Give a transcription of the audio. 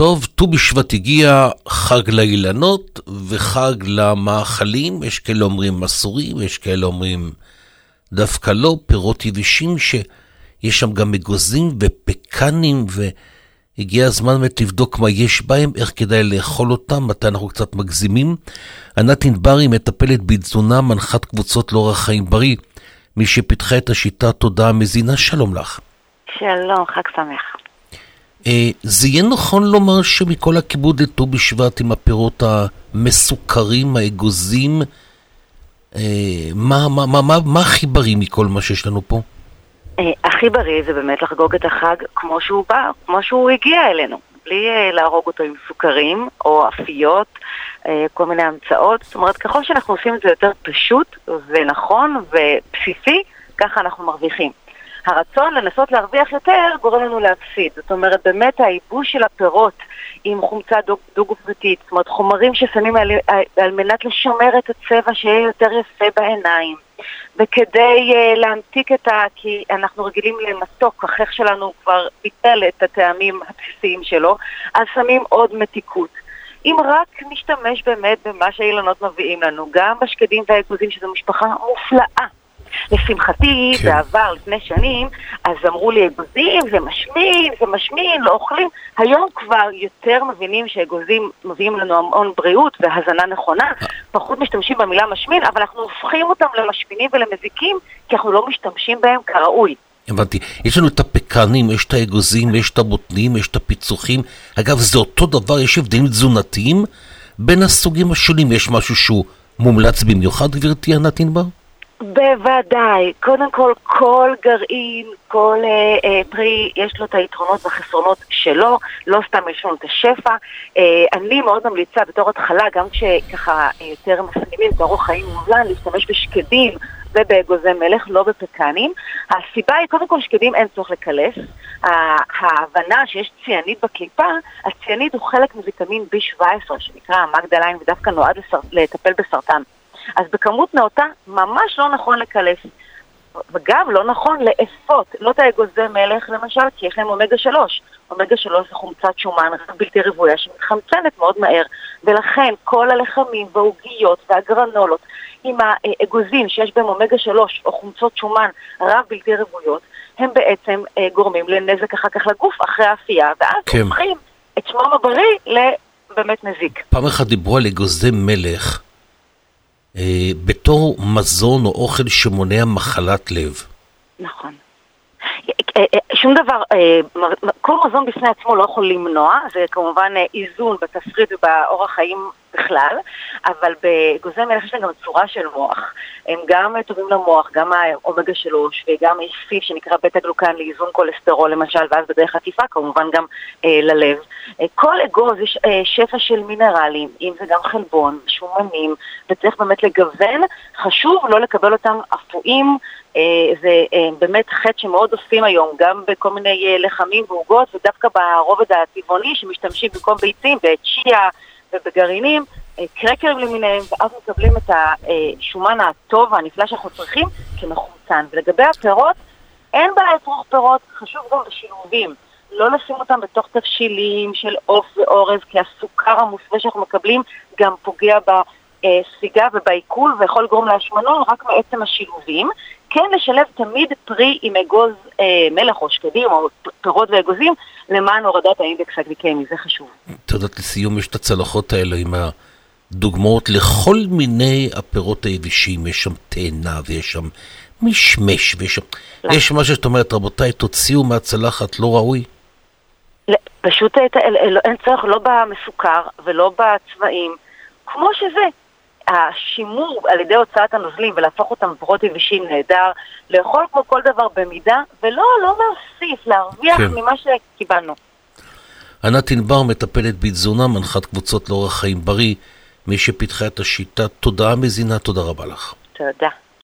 טוב, ט"ו בשבט הגיע, חג לאילנות וחג למאכלים, יש כאלה אומרים מסורים, יש כאלה אומרים דווקא לא, פירות יבשים שיש שם גם אגוזים ופקנים, והגיע הזמן באמת לבדוק מה יש בהם, איך כדאי לאכול אותם, מתי אנחנו קצת מגזימים. ענת ענברי מטפלת בתזונה, מנחת קבוצות לאורח חיים בריא, מי שפיתחה את השיטה תודעה מזינה, שלום לך. שלום, חג שמח. אה, זה יהיה נכון לומר שמכל הכיבוד לט"ו בשבט עם הפירות המסוכרים, האגוזים, אה, מה, מה, מה, מה, מה הכי בריא מכל מה שיש לנו פה? אה, הכי בריא זה באמת לחגוג את החג כמו שהוא בא, כמו שהוא הגיע אלינו, בלי להרוג אותו עם סוכרים או אפיות, כל מיני המצאות. זאת אומרת, ככל שאנחנו עושים את זה יותר פשוט ונכון ובסיסי, ככה אנחנו מרוויחים. הרצון לנסות להרוויח יותר גורם לנו להפסיד. זאת אומרת, באמת הייבוש של הפירות עם חומצה דו-גופרתית, זאת אומרת, חומרים ששמים על, על מנת לשמר את הצבע שיהיה יותר יפה בעיניים. וכדי uh, להמתיק את ה... כי אנחנו רגילים למתוק, החייך שלנו כבר ביטל את הטעמים הבסיסיים שלו, אז שמים עוד מתיקות. אם רק נשתמש באמת במה שהאילנות מביאים לנו, גם בשקדים והאגוזים, שזו משפחה מופלאה. לשמחתי, כן. בעבר, לפני שנים, אז אמרו לי, אגוזים זה משמין, זה משמין, לא אוכלים. היום כבר יותר מבינים שאגוזים מביאים לנו המון בריאות והזנה נכונה, פחות משתמשים במילה משמין, אבל אנחנו הופכים אותם למשמינים ולמזיקים, כי אנחנו לא משתמשים בהם כראוי. הבנתי. יש לנו את הפקנים, יש את האגוזים, יש את הבוטנים, יש את הפיצוחים. אגב, זה אותו דבר, יש הבדלים תזונתיים בין הסוגים השונים. יש משהו שהוא מומלץ במיוחד, גברתי ענת ענבר? בוודאי. קודם כל, כל גרעין, כל אה, אה, פרי, יש לו את היתרונות והחסרונות שלו, לא סתם יש לנו את השפע. אה, אני מאוד ממליצה בתור התחלה, גם כשככה אה, יותר מסכימים את אורח חיים מובלן, להשתמש בשקדים ובאגוזי מלך, לא בפקנים. הסיבה היא, קודם כל, שקדים אין צורך לקלף. ההבנה שיש ציאנית בקליפה, הציאנית הוא חלק מוויטמין B17, שנקרא המגדליין, ודווקא נועד לסר... לטפל בסרטן. אז בכמות נאותה ממש לא נכון לקלף. וגם לא נכון לאפות, לא את האגוזי מלך למשל, כי יש להם אומגה 3. אומגה 3 זה חומצת שומן בלתי רוויה שמתחמצנת מאוד מהר, ולכן כל הלחמים והעוגיות והגרנולות עם האגוזים שיש בהם אומגה 3 או חומצות שומן רב בלתי רוויות, הם בעצם אה, גורמים לנזק אחר כך לגוף אחרי האפייה, ואז כן. הופכים את שמם הבריא לבאמת מזיק. פעם אחת דיברו על אגוזי מלך. אה, בתור מזון או אוכל שמונע מחלת לב. נכון. אה, אה, שום דבר, כל מזון בפני עצמו לא יכול למנוע, זה כמובן איזון בתפריט ובאורח חיים בכלל, אבל באגוזי מלך יש להם גם צורה של מוח. הם גם טובים למוח, גם האומגה 3 וגם סיב שנקרא בטה גלוקן לאיזון כולסטרול למשל, ואז בדרך עטיפה כמובן גם אה, ללב. אה, כל אגוז יש אה, שפע של מינרלים, אם זה גם חלבון, שומנים, וצריך באמת לגוון. חשוב לא לקבל אותם אפויים. אה, זה אה, באמת חטא שמאוד עושים היום, גם בכל מיני אה, לחמים ועוגות, ודווקא ברובד הטבעוני שמשתמשים במקום ביצים, בצ'יה, ובגרעינים, קרקרים למיניהם, ואז מקבלים את השומן הטוב והנפלא שאנחנו צריכים כמחומצן. ולגבי הפירות, אין בעיה לצרוך פירות, חשוב גם בשילובים. לא לשים אותם בתוך תבשילים של עוף ואורז, כי הסוכר המוסווה שאנחנו מקבלים גם פוגע בספיגה ובעיכול ויכול לגרום להשמנון רק מעצם השילובים. כן לשלב תמיד פרי עם אגוז אה, מלח או שקדים או פירות ואגוזים למען הורדת האינדקס הגליקמי, זה חשוב. את יודעת, לסיום יש את הצלחות האלה עם הדוגמאות לכל מיני הפירות היבשים, יש שם תאנה ויש שם משמש ויש שם... לא. יש משהו שאת אומרת, רבותיי, תוציאו מהצלחת לא ראוי? פשוט אין צורך לא במסוכר ולא בצבעים, כמו שזה. השימור על ידי הוצאת הנוזלים ולהפוך אותם לפחות יבשים נהדר, לאכול כמו כל דבר במידה, ולא, לא להוסיף, להרוויח כן. ממה שקיבלנו. ענת ענבר מטפלת בתזונה, מנחת קבוצות לאורח חיים בריא, מי שפיתחה את השיטה, תודעה מזינה, תודה רבה לך. תודה.